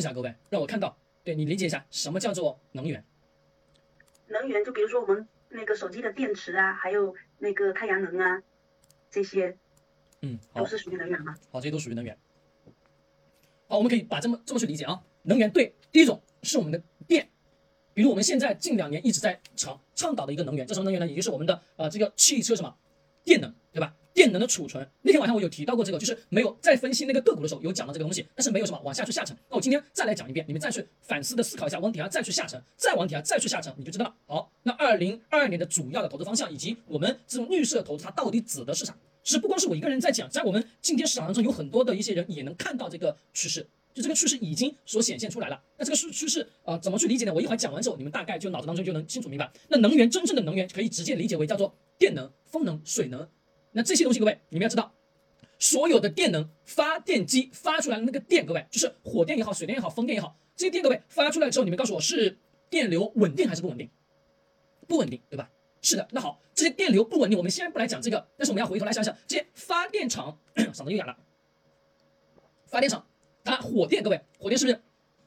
一下各位，让我看到，对你理解一下什么叫做能源？能源就比如说我们那个手机的电池啊，还有那个太阳能啊，这些嗯，好都，是属于能源嘛。好，这些都属于能源。好，我们可以把这么这么去理解啊，能源对，第一种是我们的电，比如我们现在近两年一直在倡倡导的一个能源，这什么能源呢？也就是我们的呃这个汽车什么电能？电能的储存，那天晚上我有提到过这个，就是没有在分析那个个股的时候有讲到这个东西，但是没有什么往下去下沉。那我今天再来讲一遍，你们再去反思的思考一下，往底下再去下沉，再往底下再去下沉，你就知道了。好，那二零二二年的主要的投资方向以及我们这种绿色投资它到底指的是啥？是不光是我一个人在讲，在我们今天市场当中有很多的一些人也能看到这个趋势，就这个趋势已经所显现出来了。那这个趋趋势呃怎么去理解呢？我一会儿讲完之后，你们大概就脑子当中就能清楚明白。那能源真正的能源可以直接理解为叫做电能、风能、水能。那这些东西各位你们要知道，所有的电能发电机发出来的那个电，各位就是火电也好、水电也好、风电也好，这些电各位发出来之后，你们告诉我是电流稳定还是不稳定？不稳定，对吧？是的，那好，这些电流不稳定，我们先不来讲这个，但是我们要回头来想想，这些发电厂 嗓子又哑了，发电厂它火电，各位，火电是不是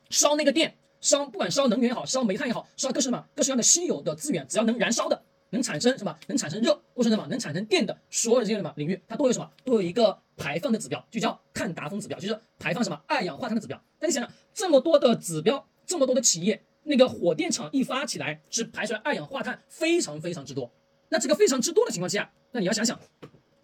烧那个电，烧不管烧能源也好，烧煤炭也好，烧各式什么各式各样的稀有的资源，只要能燃烧的，能产生什么，能产生热或是什么能产生电的，所有的这些什么领域，它都有什么，都有一个排放的指标，就叫碳达峰指标，就是排放什么二氧化碳的指标。那你想想，这么多的指标，这么多的企业。那个火电厂一发起来，是排出来二氧化碳非常非常之多。那这个非常之多的情况下，那你要想想，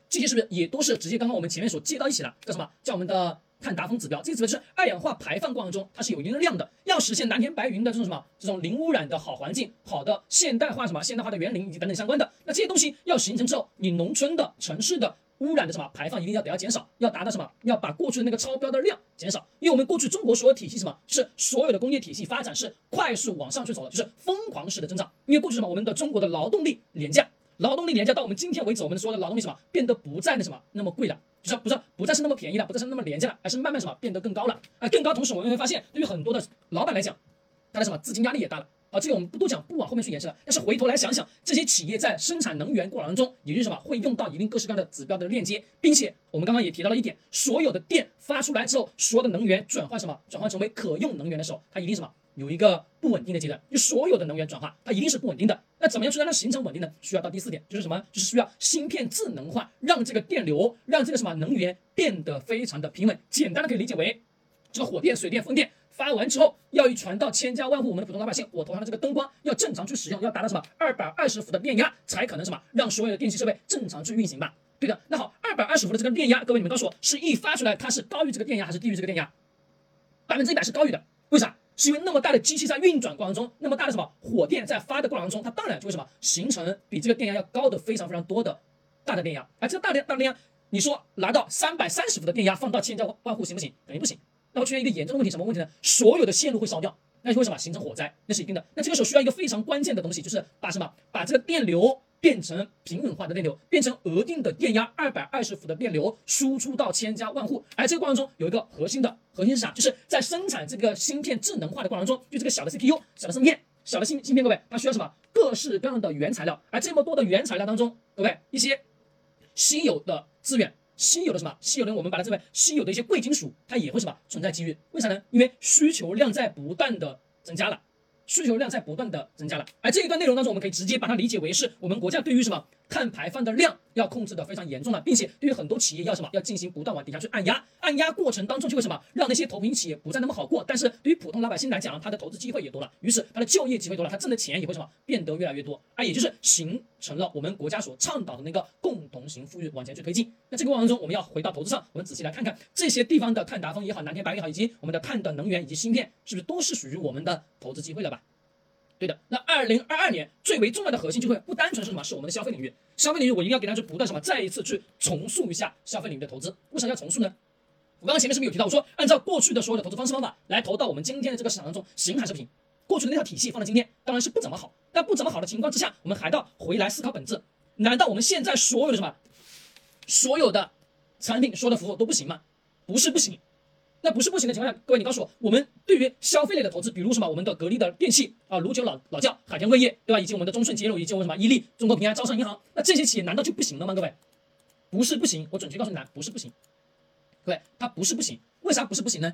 这些是不是也都是直接刚刚我们前面所接到一起了？叫什么？叫我们的碳达峰指标。这个指标是二氧化排放过程中，它是有一定的量的。要实现蓝天白云的这种什么，这种零污染的好环境，好的现代化什么现代化的园林以及等等相关的，那这些东西要形成之后，你农村的、城市的。污染的什么排放一定要得要减少，要达到什么？要把过去的那个超标的量减少。因为我们过去中国所有体系什么，是所有的工业体系发展是快速往上去走的，就是疯狂式的增长。因为过去什么，我们的中国的劳动力廉价，劳动力廉价到我们今天为止，我们所有的劳动力什么变得不再那什么那么贵了，就是不是不再是那么便宜了，不再是那么廉价了，而是慢慢什么变得更高了。啊，更高同时我们会发现，对于很多的老板来讲，他的什么资金压力也大了。啊，这个我们不多讲，不往后面去延伸了。但是回头来想想，这些企业在生产能源过程当中，也就是什么，会用到一定各式各样的指标的链接，并且我们刚刚也提到了一点，所有的电发出来之后，所有的能源转换什么，转换成为可用能源的时候，它一定什么，有一个不稳定的阶段。就所有的能源转化，它一定是不稳定的。那怎么样去让它形成稳定呢？需要到第四点，就是什么？就是需要芯片智能化，让这个电流，让这个什么能源变得非常的平稳。简单的可以理解为，这个火电、水电、风电。发完之后，要一传到千家万户，我们的普通老百姓，我头上的这个灯光要正常去使用，要达到什么二百二十伏的电压，才可能什么让所有的电气设备正常去运行吧？对的。那好，二百二十伏的这个电压，各位你们告诉我，是一发出来它是高于这个电压还是低于这个电压？百分之一百是高于的。为啥？是因为那么大的机器在运转过程中，那么大的什么火电在发的过程中，它当然就会什么形成比这个电压要高的非常非常多的大的电压。而这个大电大电压，你说拿到三百三十伏的电压放到千家万户行不行？肯定不行。那会出现一个严重的问题，什么问题呢？所有的线路会烧掉，那就会什么形成火灾？那是一定的。那这个时候需要一个非常关键的东西，就是把什么把这个电流变成平稳化的电流，变成额定的电压二百二十伏的电流输出到千家万户。而这个过程中有一个核心的核心是啥？就是在生产这个芯片智能化的过程中，就这个小的 CPU、小的芯片、小的芯芯片，各位它需要什么？各式各样的原材料。而这么多的原材料当中，各位一些稀有的资源。稀有的什么？稀有的，我们把它称为稀有的一些贵金属，它也会什么存在机遇？为啥呢？因为需求量在不断的增加了，需求量在不断的增加了。而这一段内容当中，我们可以直接把它理解为是我们国家对于什么碳排放的量要控制的非常严重了，并且对于很多企业要什么要进行不断往底下去按压，按压过程当中就会什么让那些投屏企业不再那么好过。但是对于普通老百姓来讲，他的投资机会也多了，于是他的就业机会多了，他挣的钱也会什么变得越来越多，啊也就是形成了我们国家所倡导的那个共同型富裕往前去推进。那这个过程中，我们要回到投资上，我们仔细来看看这些地方的碳达峰也好，蓝天白云也好，以及我们的碳的能源以及芯片，是不是都是属于我们的投资机会了吧？对的，那二零二二年最为重要的核心机会不单纯是什么？是我们的消费领域。消费领域我一定要给大家去不断什么，再一次去重塑一下消费领域的投资。为啥要重塑呢？我刚刚前面是不是有提到？我说按照过去的所有的投资方式方法来投到我们今天的这个市场当中，行还是不行？过去的那套体系放到今天当然是不怎么好。但不怎么好的情况之下，我们还到回来思考本质。难道我们现在所有的什么，所有的产品、所有的服务都不行吗？不是不行。那不是不行的情况下，各位你告诉我，我们对于消费类的投资，比如什么我们的格力的电器啊、卢九老老窖、海天味业，对吧？以及我们的中顺洁柔，以及我们什么伊利、中国平安、招商银行，那这些企业难道就不行了吗？各位，不是不行，我准确告诉你，不是不行。各位，它不是不行，为啥不是不行呢？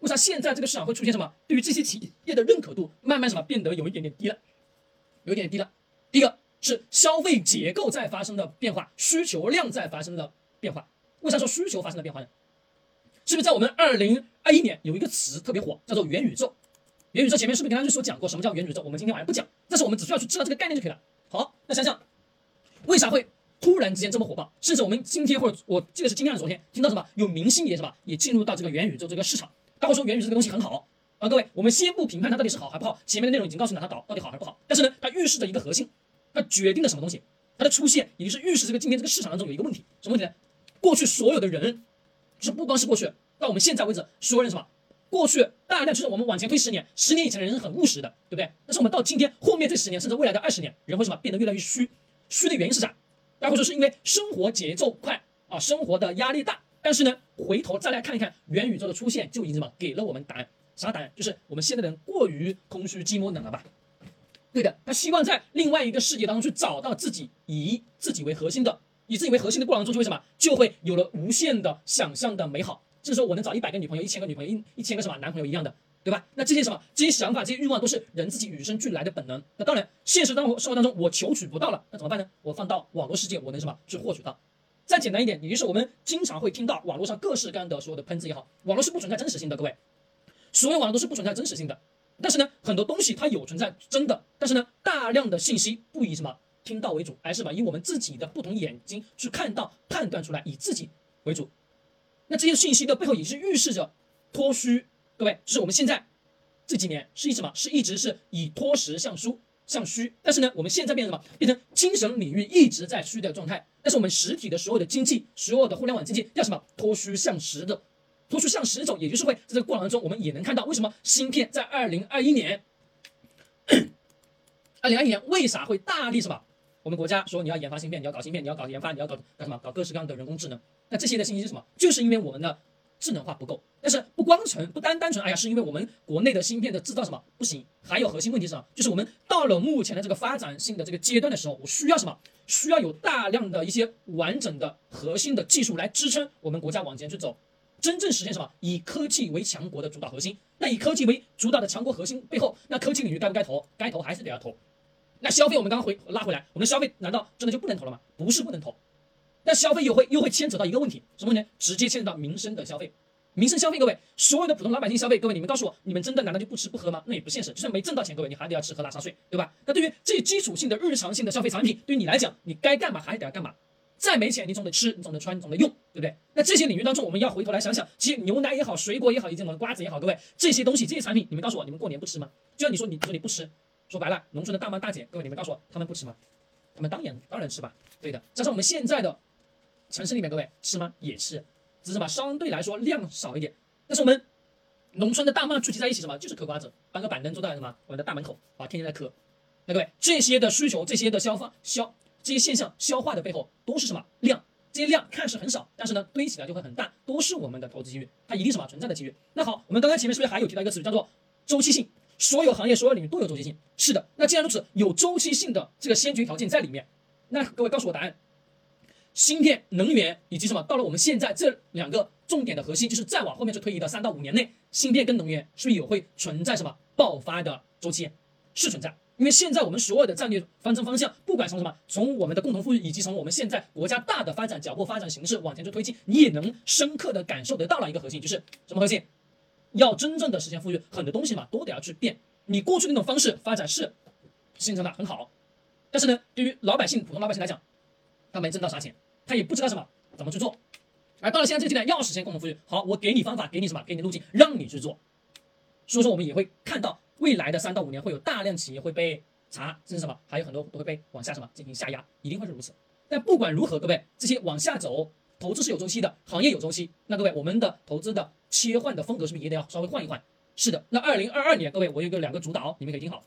为啥现在这个市场会出现什么？对于这些企业的认可度慢慢什么变得有一点点低了，有一点点低了。第一个是消费结构在发生的变化，需求量在发生的变化。为啥说需求发生了变化呢？是不是在我们二零二一年有一个词特别火，叫做元宇宙？元宇宙前面是不是跟大家说讲过什么叫元宇宙？我们今天晚上不讲，但是我们只需要去知道这个概念就可以了。好，那想想为啥会突然之间这么火爆？甚至我们今天或者我记得是今天还是昨天听到什么有明星也什么也进入到这个元宇宙这个市场，他会说元宇宙这个东西很好啊。各位，我们先不评判它到底是好还不好，前面的内容已经告诉你它导到底好还不好。但是呢，它预示着一个核心，它决定了什么东西？它的出现也就是预示这个今天这个市场当中有一个问题，什么问题呢？过去所有的人，就是不光是过去，到我们现在为止，所有人什么？过去大量就是我们往前推十年，十年以前的人是很务实的，对不对？但是我们到今天后面这十年，甚至未来的二十年，人会什么变得越来越虚？虚的原因是啥？大家会说是因为生活节奏快啊，生活的压力大。但是呢，回头再来看一看元宇宙的出现，就已经什么给了我们答案？啥答案？就是我们现在的人过于空虚、寂寞、冷了吧？对的，他希望在另外一个世界当中去找到自己，以自己为核心的。以自己为核心的过程中，就为什么就会有了无限的想象的美好？甚至说我能找一百个女朋友、一千个女朋友、一一千个什么男朋友一样的，对吧？那这些什么这些想法、这些欲望都是人自己与生俱来的本能。那当然，现实当生活当中我求取不到了，那怎么办呢？我放到网络世界，我能什么去获取到？再简单一点，也就是我们经常会听到网络上各式各样的所有的喷子也好，网络是不存在真实性的，各位，所有网络都是不存在真实性的。但是呢，很多东西它有存在真的，但是呢，大量的信息不以什么？听到为主，而是吧以我们自己的不同眼睛去看到、判断出来，以自己为主。那这些信息的背后也是预示着脱虚。各位，就是我们现在这几年是一什么？是一直是以脱实向虚向虚。但是呢，我们现在变成什么？变成精神领域一直在虚的状态。但是我们实体的所有的经济、所有的互联网经济要什么？脱虚向实的，脱虚向实走，也就是会在这个过程当中，我们也能看到为什么芯片在二零二一年，二零二一年为啥会大力什么？我们国家说你要研发芯片，你要搞芯片，你要搞研发，你要搞搞什么？搞各式各样的人工智能。那这些的信息是什么？就是因为我们的智能化不够。但是不光纯不单单纯，哎呀，是因为我们国内的芯片的制造什么不行？还有核心问题是什么？就是我们到了目前的这个发展性的这个阶段的时候，我需要什么？需要有大量的一些完整的核心的技术来支撑我们国家往前去走，真正实现什么？以科技为强国的主导核心。那以科技为主导的强国核心背后，那科技领域该不该投？该投还是得要投。那消费我们刚刚回拉回来，我们的消费难道真的就不能投了吗？不是不能投，但消费又会又会牵扯到一个问题，什么问题？直接牵扯到民生的消费，民生消费，各位所有的普通老百姓消费，各位你们告诉我，你们真的难道就不吃不喝吗？那也不现实，就算没挣到钱，各位你还得要吃喝拉撒睡，对吧？那对于这些基础性的日常性的消费产品，对于你来讲，你该干嘛还得要干嘛？再没钱，你总得吃，你总得穿，你总得用，对不对？那这些领域当中，我们要回头来想想，其实牛奶也好，水果也好，以及我们瓜子也好，各位这些东西这些产品，你们告诉我，你们过年不吃吗？就像你说你说你不吃。说白了，农村的大妈大姐，各位你们告诉我，他们不吃吗？他们当然当然吃吧，对的。加上我们现在的城市里面，各位吃吗？也吃，只是吧相对来说量少一点。但是我们农村的大妈聚集在一起，什么？就是嗑瓜子，搬个板凳坐在什么我们的大门口，啊，天天在嗑。那各位这些的需求，这些的消化消这些现象消化的背后都是什么量？这些量看似很少，但是呢堆起来就会很大，都是我们的投资机遇，它一定什么存在的机遇。那好，我们刚刚前面是不是还有提到一个词叫做周期性？所有行业、所有领域都有周期性，是的。那既然如此，有周期性的这个先决条件在里面，那各位告诉我答案：芯片、能源以及什么？到了我们现在这两个重点的核心，就是再往后面去推移的三到五年内，芯片跟能源是不是有会存在什么爆发的周期？是存在，因为现在我们所有的战略方针方向，不管从什么，从我们的共同富裕，以及从我们现在国家大的发展脚步、发展形势往前去推进，你也能深刻的感受得到了一个核心，就是什么核心？要真正的实现富裕，很多东西嘛都得要去变。你过去那种方式发展是形成的很好，但是呢，对于老百姓、普通老百姓来讲，他没挣到啥钱，他也不知道什么怎么去做。而到了现在这个阶段，要实现共同富裕，好，我给你方法，给你什么？给你路径，让你去做。所以说，我们也会看到未来的三到五年会有大量企业会被查，甚至什么，还有很多都会被往下什么进行下压，一定会是如此。但不管如何，各位这些往下走。投资是有周期的，行业有周期。那各位，我们的投资的切换的风格是不是也得要稍微换一换？是的。那二零二二年，各位，我有个两个主导，你们可以听好。